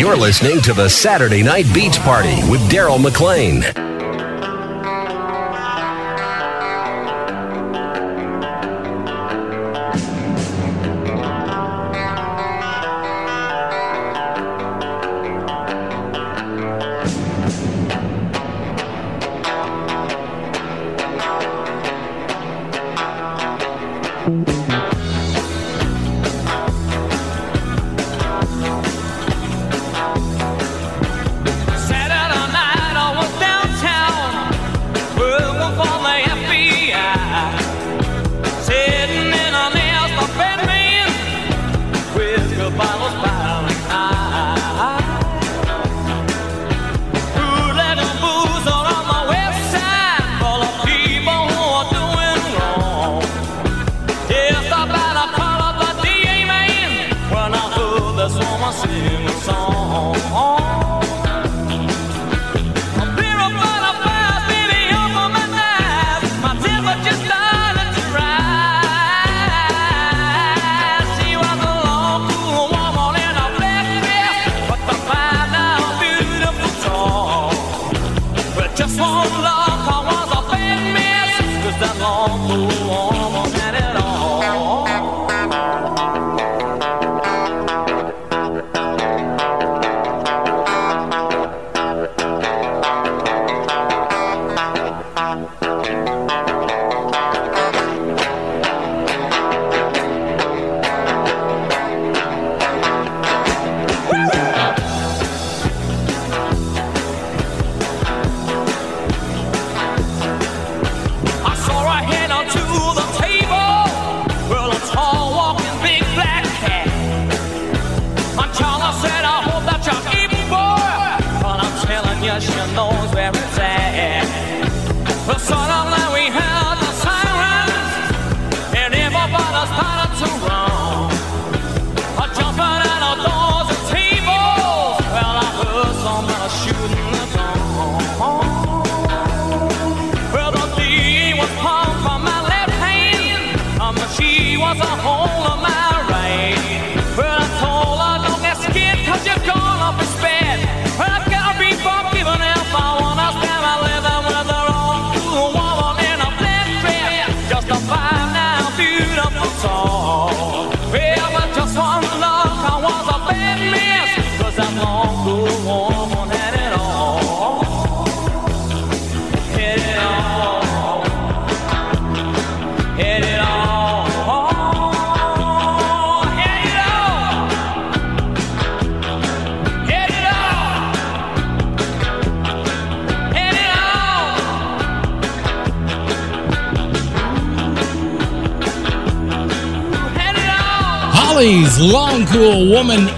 You're listening to the Saturday Night Beach Party with Daryl McLean.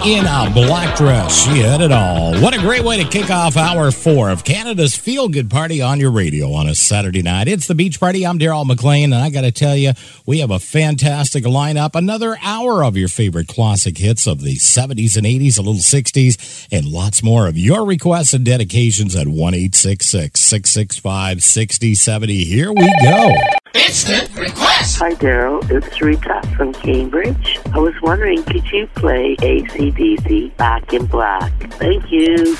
In a black dress. She had it all. What a great way to kick off hour four of Canada's Feel Good Party on your radio on a Saturday night. It's the Beach Party. I'm Daryl McLean, and I got to tell you, we have a fantastic lineup. Another hour of your favorite classic hits of the 70s and 80s, a little 60s, and lots more of your requests and dedications at 1 665 6070. Here we go. Instant request. Hi, Daryl. It's Rita from Cambridge. I was wondering, could you play ACDC Back in Black? Thank you.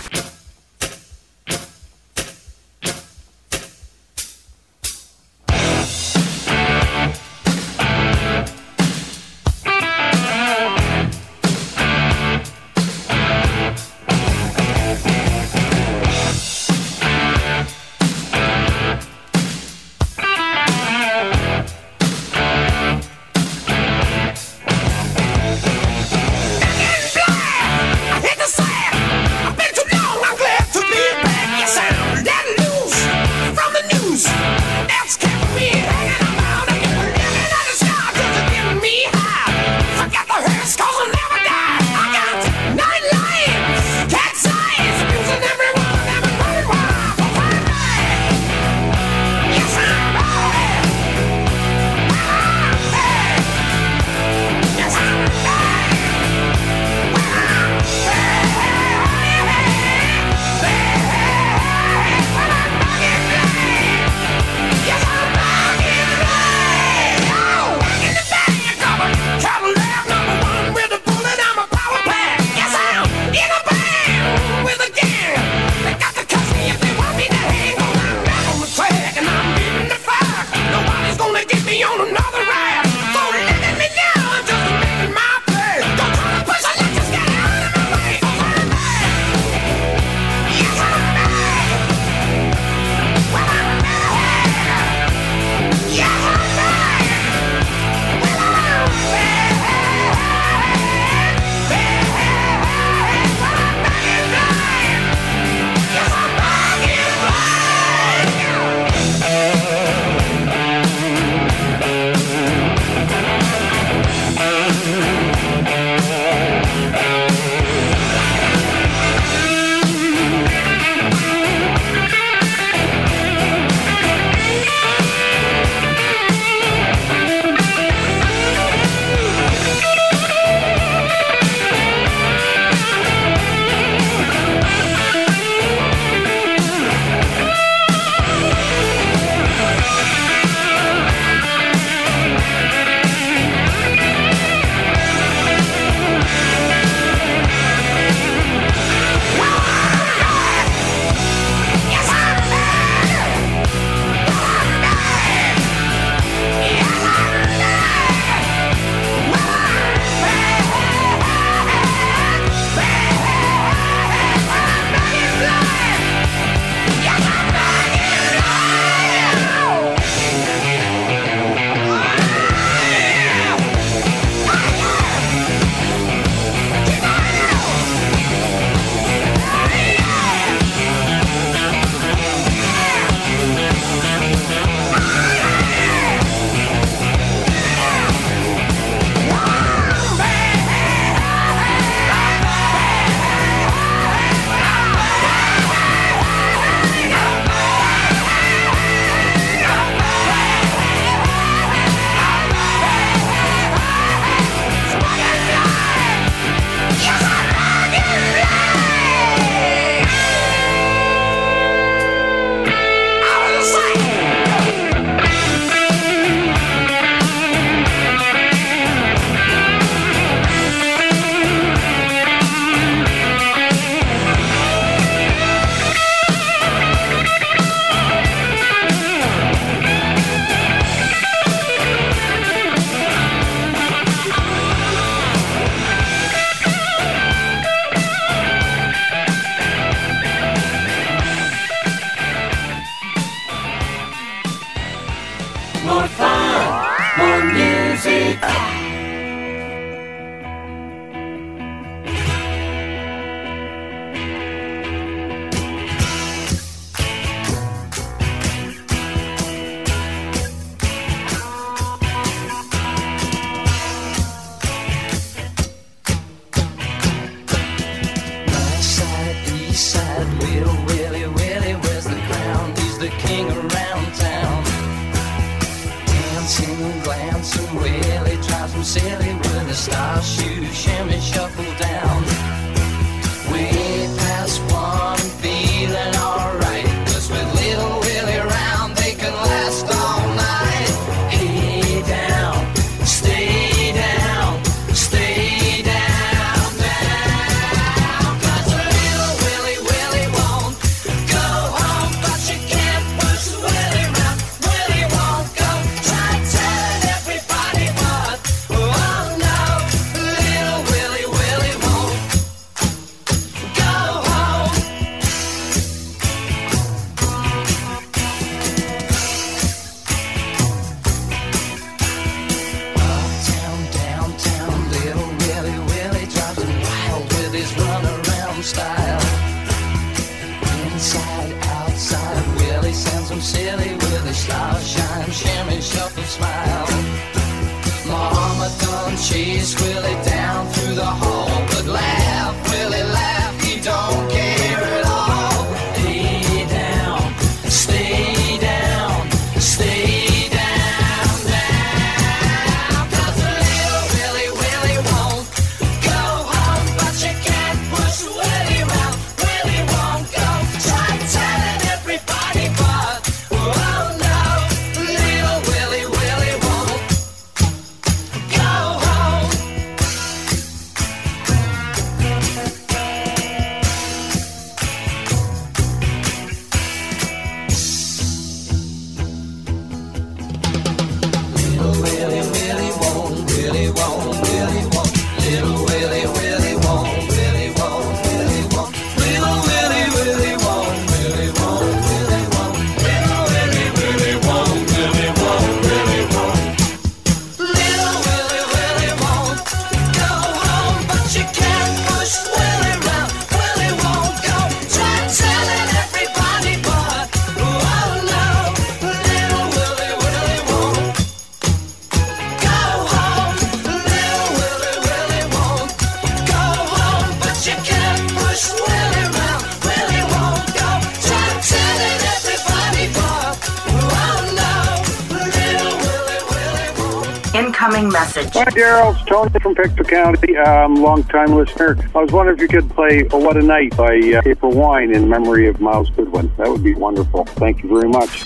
message. Hi, Daryl. It's Tony from Pictou County, um, long-time listener. I was wondering if you could play oh, What a Night by uh, April Wine in memory of Myles Goodwyn. That would be wonderful. Thank you very much.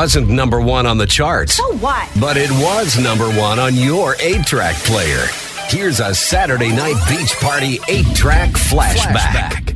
Wasn't number one on the charts. So what? But it was number one on your 8 track player. Here's a Saturday Night Beach Party 8 track flashback. We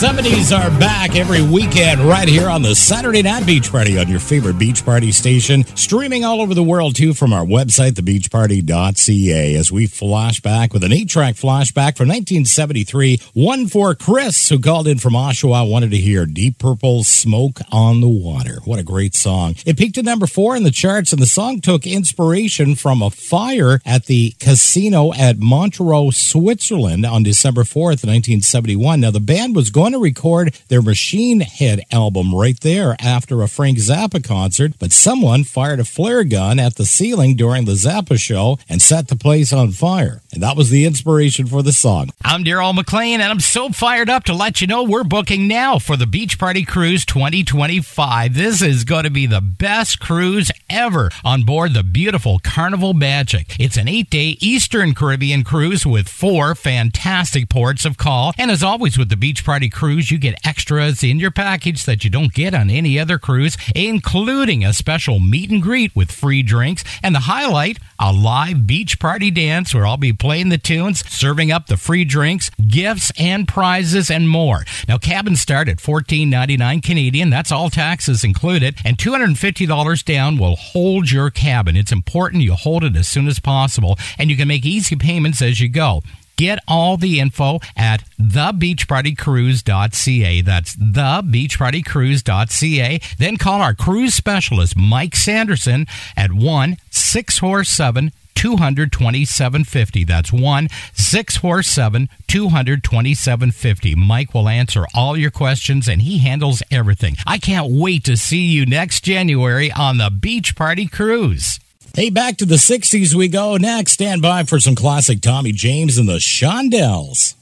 70s are back every weekend right here on the Saturday Night Beach Party on your favorite beach party station. Streaming all over the world too from our website, thebeachparty.ca, as we flash back with an eight track flashback from 1973. One for Chris, who called in from Oshawa, wanted to hear Deep Purple Smoke on the Water. What a great song. It peaked at number four in the charts, and the song took inspiration from a fire at the casino at Montreux, Switzerland on December 4th, 1971. Now, the band was going to record their Machine Head album right there after a Frank Zappa concert, but someone fired a flare gun at the ceiling during the Zappa show and set the place on fire. And that was the inspiration for the song. I'm Daryl McLean, and I'm so fired up to let you know we're booking now for the Beach Party Cruise 2025. This is going to be the best cruise ever on board the beautiful Carnival Magic. It's an eight day Eastern Caribbean cruise with four fantastic ports of call. And as always with the Beach Party Party cruise, you get extras in your package that you don't get on any other cruise, including a special meet and greet with free drinks, and the highlight, a live beach party dance where I'll be playing the tunes, serving up the free drinks, gifts, and prizes, and more. Now, cabins start at $14.99 Canadian. That's all taxes included, and $250 down will hold your cabin. It's important you hold it as soon as possible, and you can make easy payments as you go. Get all the info at thebeachpartycruise.ca. That's thebeachpartycruise.ca. Then call our cruise specialist, Mike Sanderson, at 1 647 22750. That's 1 647 22750. Mike will answer all your questions and he handles everything. I can't wait to see you next January on the Beach Party Cruise. Hey, back to the 60s we go next. Stand by for some classic Tommy James and the Shondells.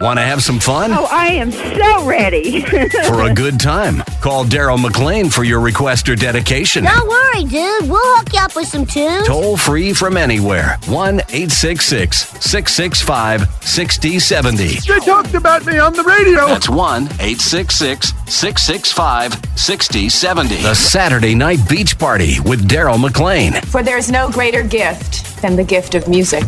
Want to have some fun? Oh, I am so ready. For a good time. Call Daryl McLean for your request or dedication. Don't worry, dude. We'll hook you up with some tunes. Toll free from anywhere. 1 866 665 6070. They talked about me on the radio. That's 1 866 665 6070. The Saturday Night Beach Party with Daryl McLean. For there is no greater gift than the gift of music.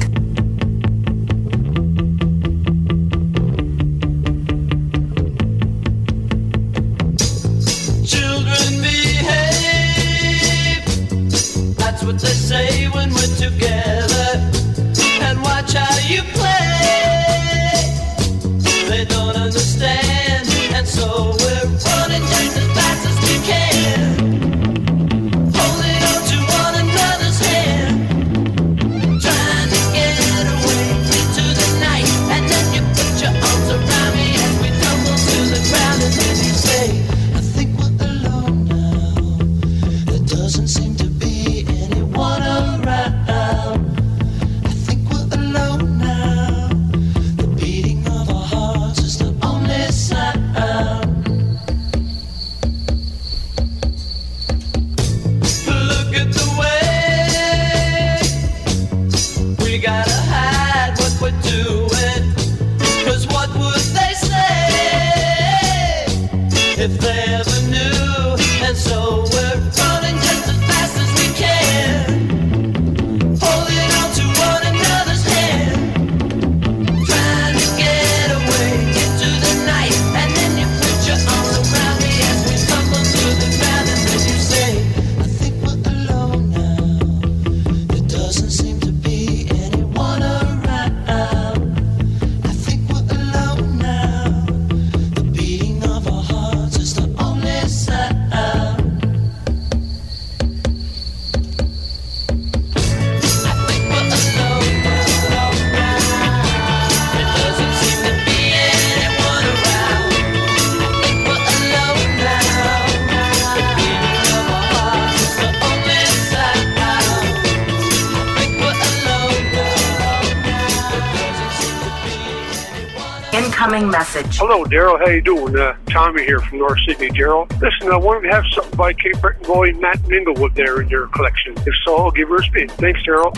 Hello, Daryl. How you doing? Uh, Tommy here from North Sydney, Daryl. Listen, I wanted to have something by Cape Breton boy Matt Minglewood there in your collection. If so, I'll give her a spin. Thanks, Daryl.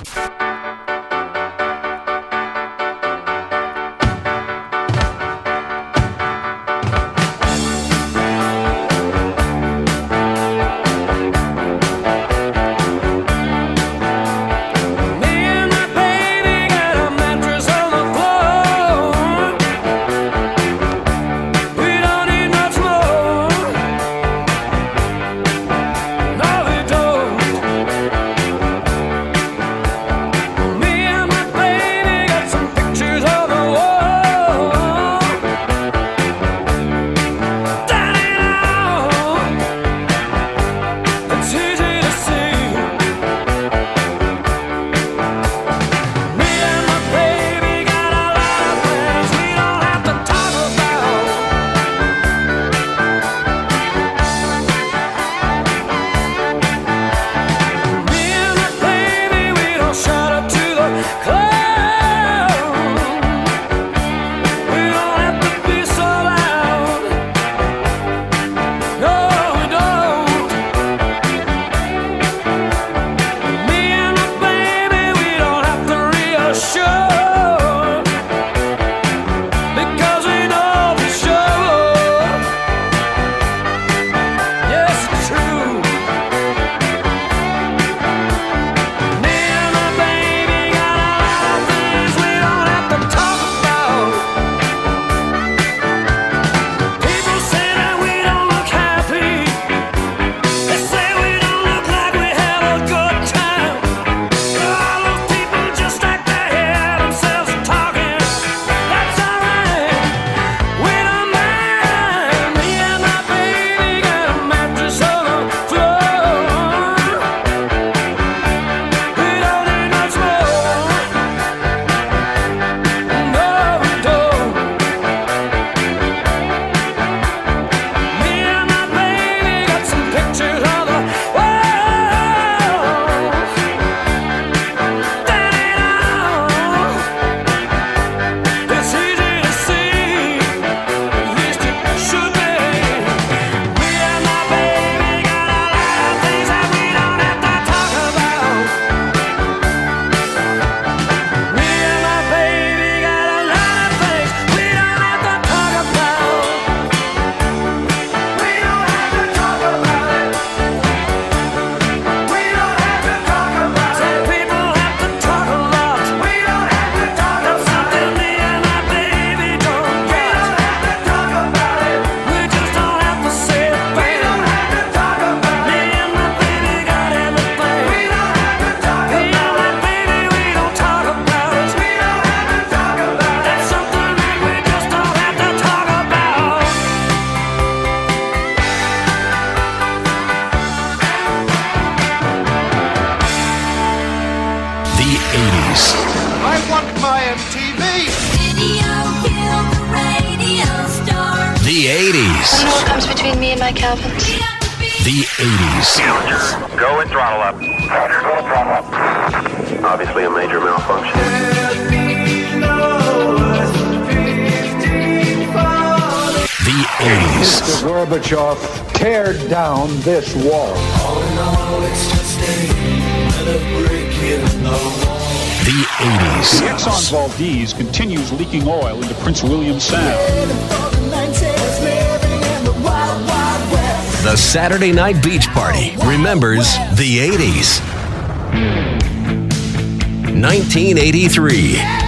Gorbachev, tear down this wall. The 80s. The Exxon Valdez continues leaking oil into Prince William Sound. The Saturday Night Beach Party remembers the 80s. 1983.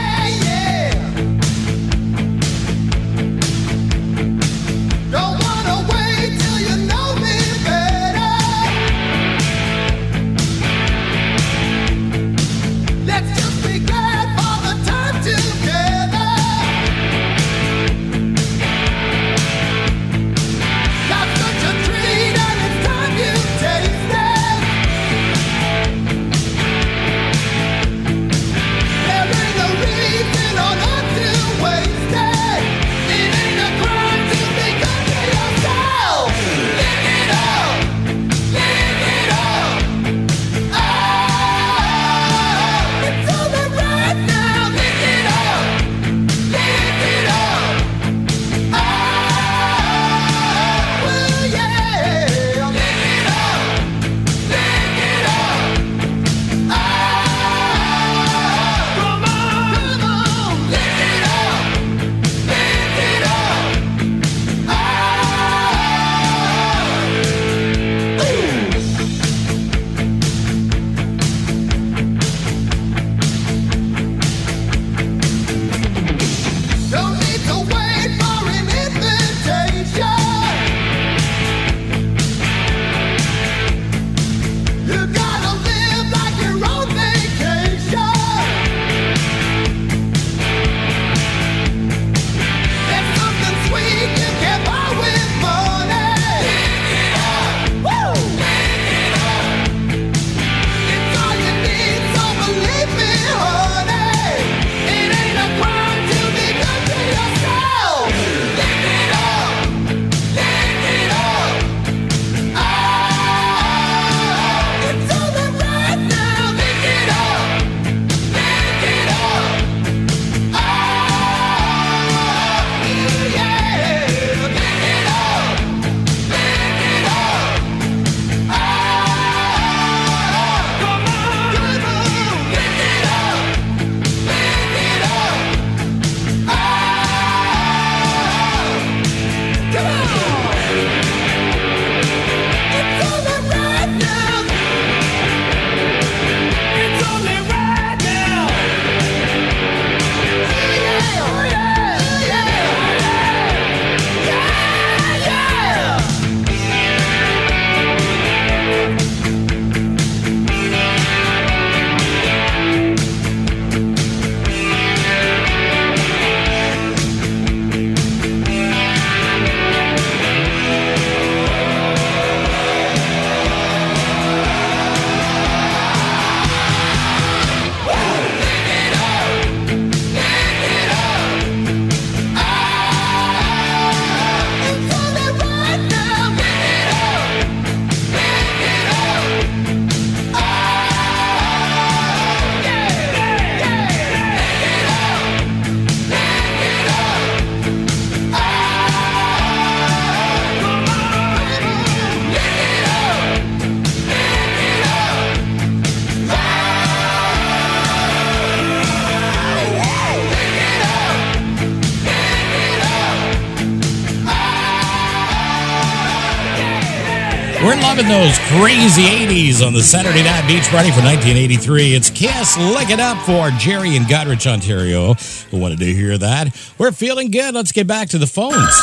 We're those crazy 80s on the Saturday Night Beach Party for 1983. It's Kiss. Lick it up for Jerry in Goderich, Ontario, who wanted to hear that. We're feeling good. Let's get back to the phones.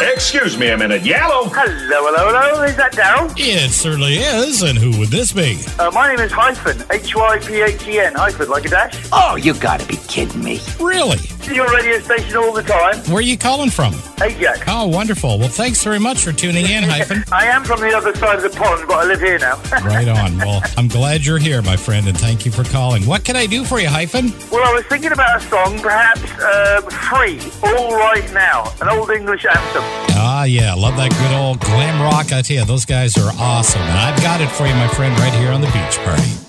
Excuse me a minute. Yellow. Hello, hello, hello. Is that Daryl? It certainly is. And who would this be? Uh, my name is Hyphen. H Y P H E N. Hyphen, like a dash. Oh, you gotta be kidding me. Really? To your radio station all the time. Where are you calling from? Ajax. Oh, wonderful. Well, thanks very much for tuning in, Hyphen. I am from the other side of the pond, but I live here now. right on. Well, I'm glad you're here, my friend, and thank you for calling. What can I do for you, Hyphen? Well, I was thinking about a song, perhaps uh, Free, All Right Now, an old English anthem. Ah, yeah. Love that good old glam rock. I tell you, those guys are awesome. And I've got it for you, my friend, right here on the beach party.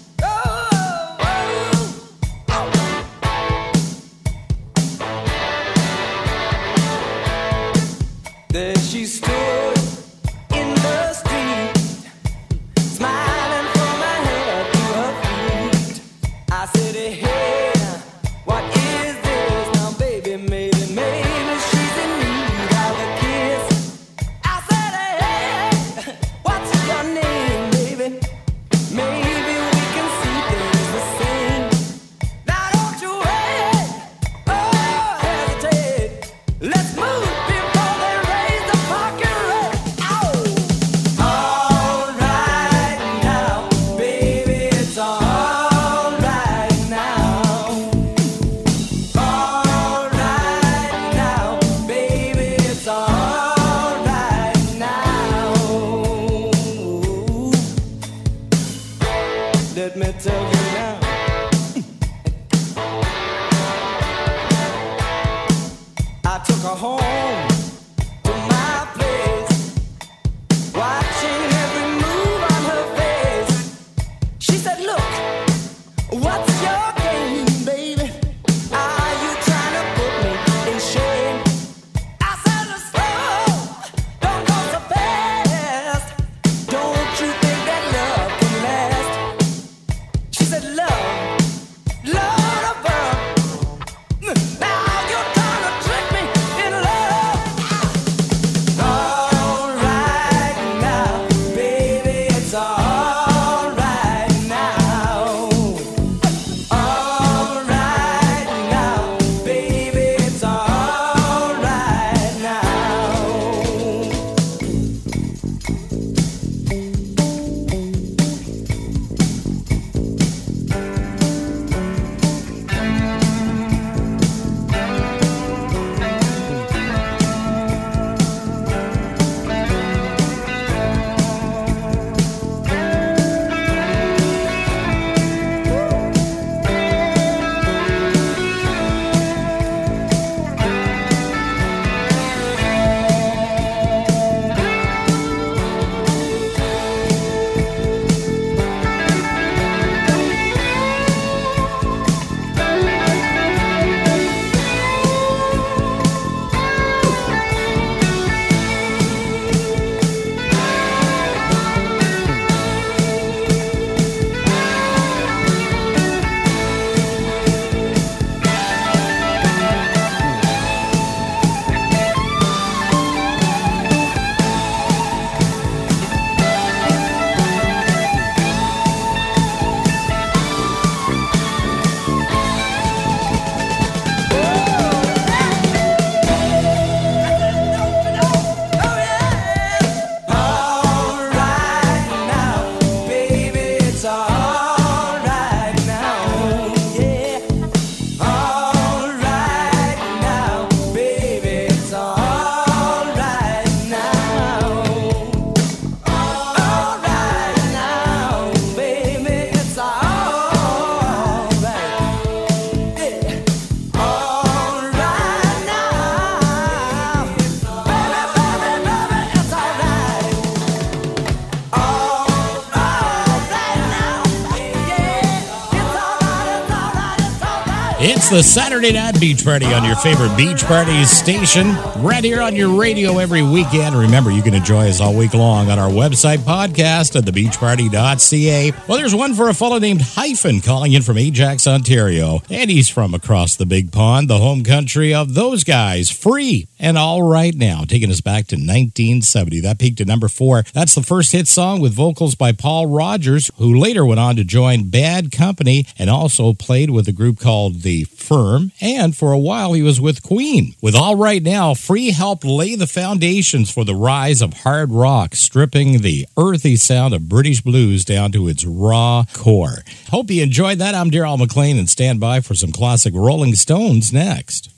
The Saturday Night Beach Party on your favorite Beach Parties station, right here on your radio every weekend. Remember, you can enjoy us all week long on our website podcast at thebeachparty.ca. Well, there's one for a fellow named Hyphen calling in from Ajax, Ontario. And he's from across the big pond, the home country of those guys, free and all right now, taking us back to 1970. That peaked at number four. That's the first hit song with vocals by Paul Rodgers, who later went on to join Bad Company and also played with a group called The Firm. And for a while, he was with Queen. With All Right Now, Free helped lay the foundations for the rise of hard rock, stripping the earthy sound of British blues down to its raw core. Hope you enjoyed that. I'm Daryl McLean and stand by for some classic Rolling Stones next.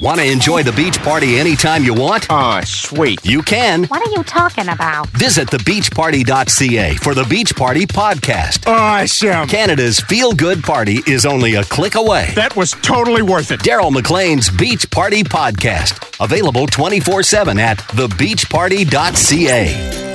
Want to enjoy the beach party anytime you want? Ah, sweet. You can. What are you talking about? Visit thebeachparty.ca for the Beach Party podcast. Awesome. Canada's feel good party is only a click away. That was totally worth it. Daryl McLean's Beach Party podcast. Available 24 7 at thebeachparty.ca.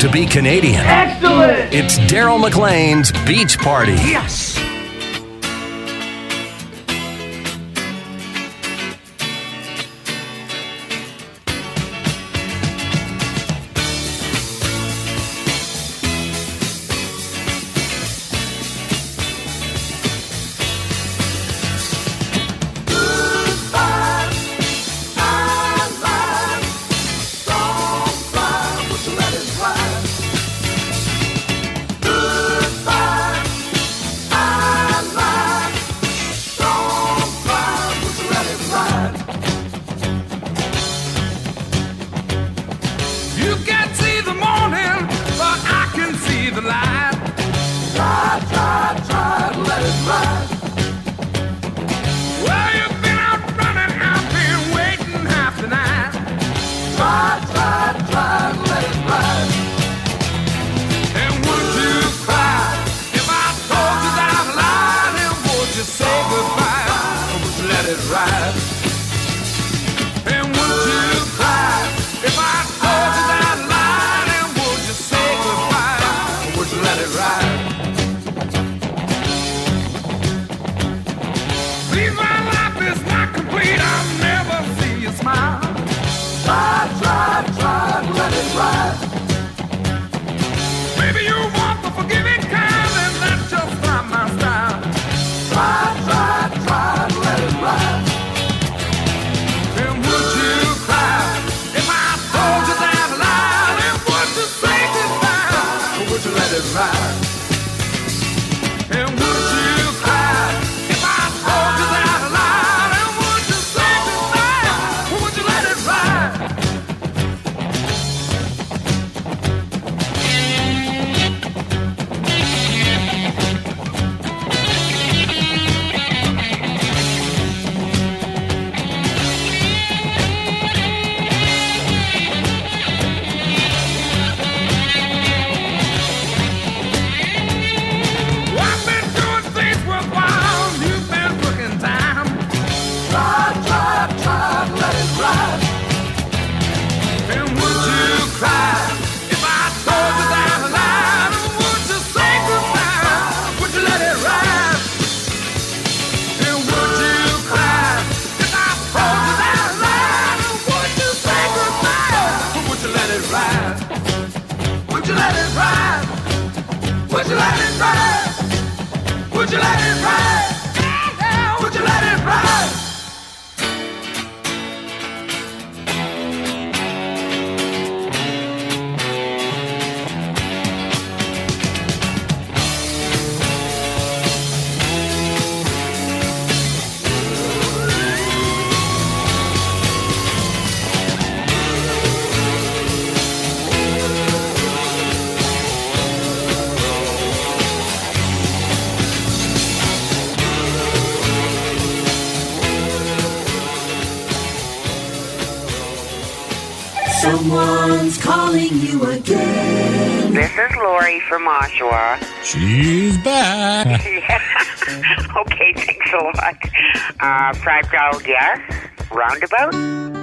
to be Canadian. Excellent! It's Daryl McLean's Beach Party. Yes! From Oshawa. She's back. okay, thanks a lot. Uh, five dollar yes. Roundabout.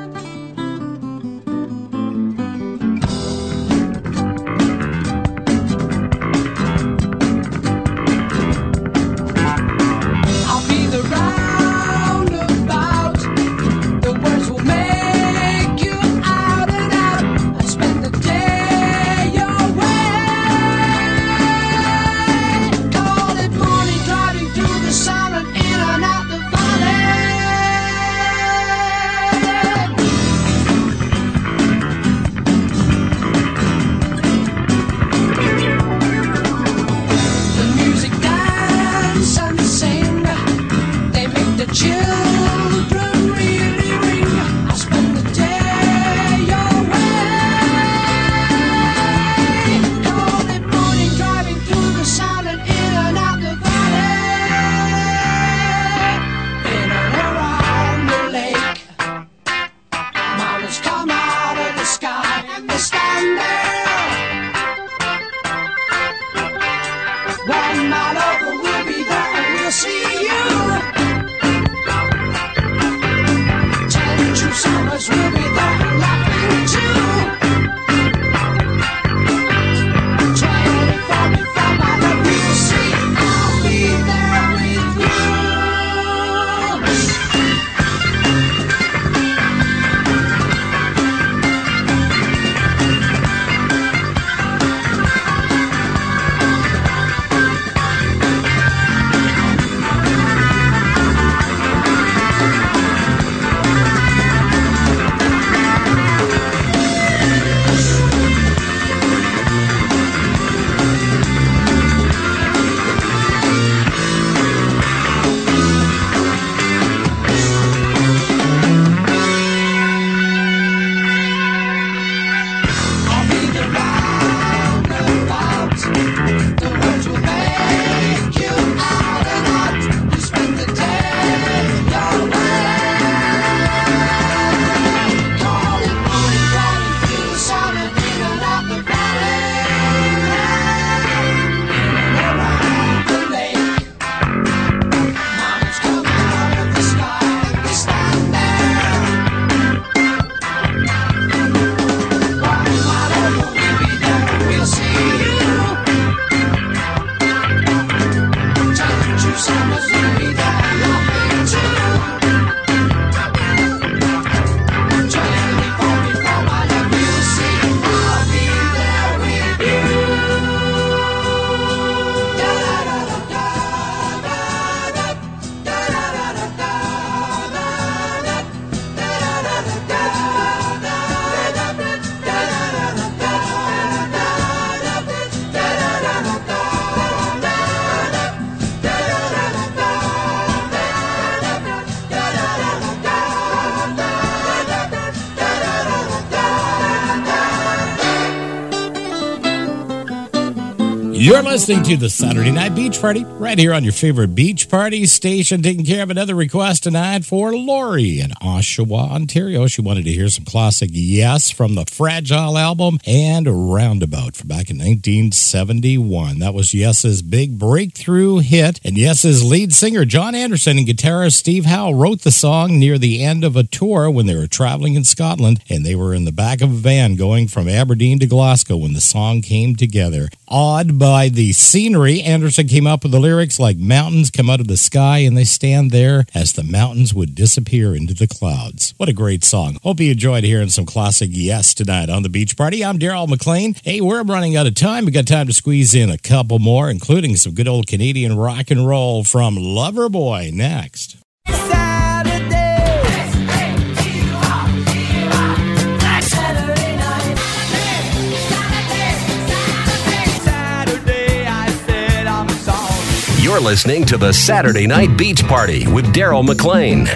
You're listening to the Saturday Night Beach Party right here on your favorite beach party station. Taking care of another request tonight for Lori in Oshawa, Ontario. She wanted to hear some classic Yes from the Fragile album and Roundabout from back in 1971. That was Yes's big breakthrough hit. And Yes's lead singer, Jon Anderson, and guitarist Steve Howe wrote the song near the end of a tour when they were traveling in Scotland. And they were in the back of a van going from Aberdeen to Glasgow when the song came together. Odd, but by the scenery. Anderson came up with the lyrics like mountains come out of the sky and they stand there as the mountains would disappear into the clouds. What a great song. Hope you enjoyed hearing some classic Yes tonight on the Beach Party. I'm Daryl McLean. Hey, we're running out of time. We got time to squeeze in a couple more, including some good old Canadian rock and roll from Loverboy next. You're listening to the Saturday Night Beach Party with Daryl McLean.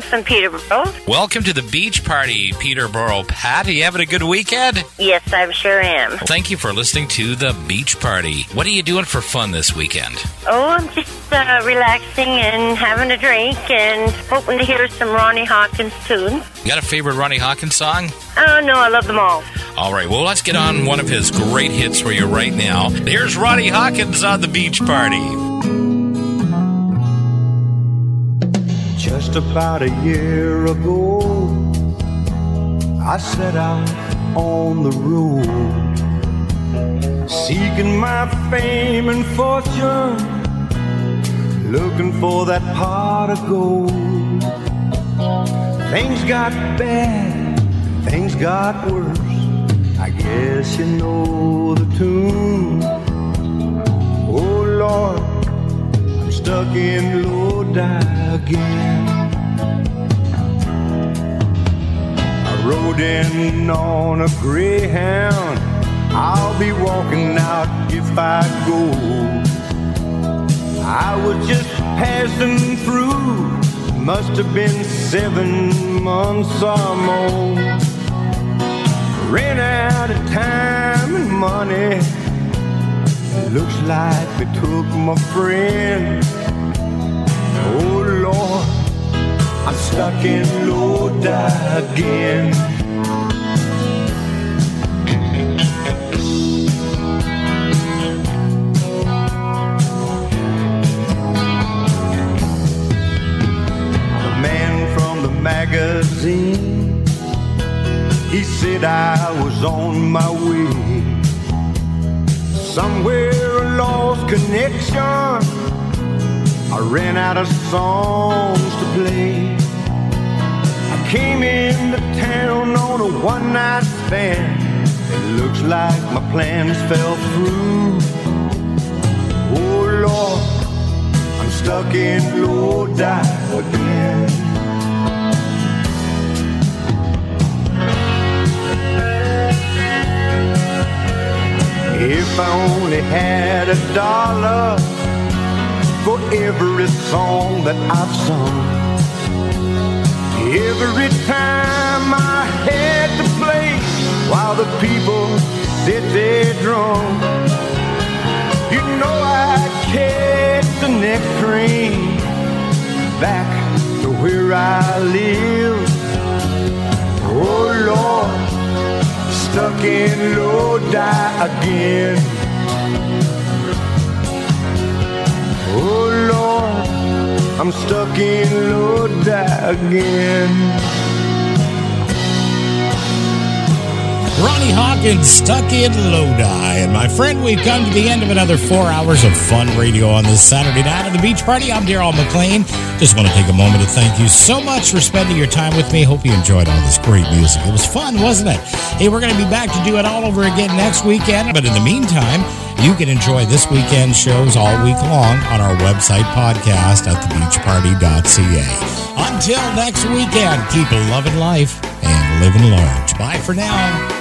From Peterborough. Welcome to the beach party, Peterborough. Pat, are you having a good weekend? Yes, I sure am. Thank you for listening to the beach party. What are you doing for fun this weekend? Oh, I'm just uh, relaxing and having a drink and hoping to hear some Ronnie Hawkins tunes. You got a favorite Ronnie Hawkins song? Oh, no, I love them all. All right, well, let's get on one of his great hits for you right now. Here's Ronnie Hawkins on the beach party. Just about a year ago, I set out on the road, seeking my fame and fortune, looking for that pot of gold. Things got bad, things got worse. I guess you know the tune. Oh Lord, I'm stuck in Lodi again. Rode in on a greyhound. I'll be walking out if I go. I was just passing through. Must have been seven months or more. Ran out of time and money. Looks like they took my friend. I'm stuck in Lodi again. The man from the magazine, he said I was on my way. Somewhere a lost connection. I ran out of songs one night stand. It looks like my plans fell through. Oh Lord, I'm stuck in Lodi again. If I only had a dollar for every song that I've sung. Every time I had to play while the people did their drum. You know I'd catch the next train back to where I live. Oh Lord, stuck in Lodi again. Oh I'm stuck in Lodi again. Ronnie Hawkins stuck in Lodi. And my friend, we've come to the end of another four hours of fun radio on this Saturday night at the beach party. I'm Daryl McLean. Just want to take a moment to thank you so much for spending your time with me. Hope you enjoyed all this great music. It was fun, wasn't it? Hey, we're going to be back to do it all over again next weekend. But in the meantime, you can enjoy this weekend shows all week long on our website podcast at thebeachparty.ca. Until next weekend, keep loving life and living large. Bye for now.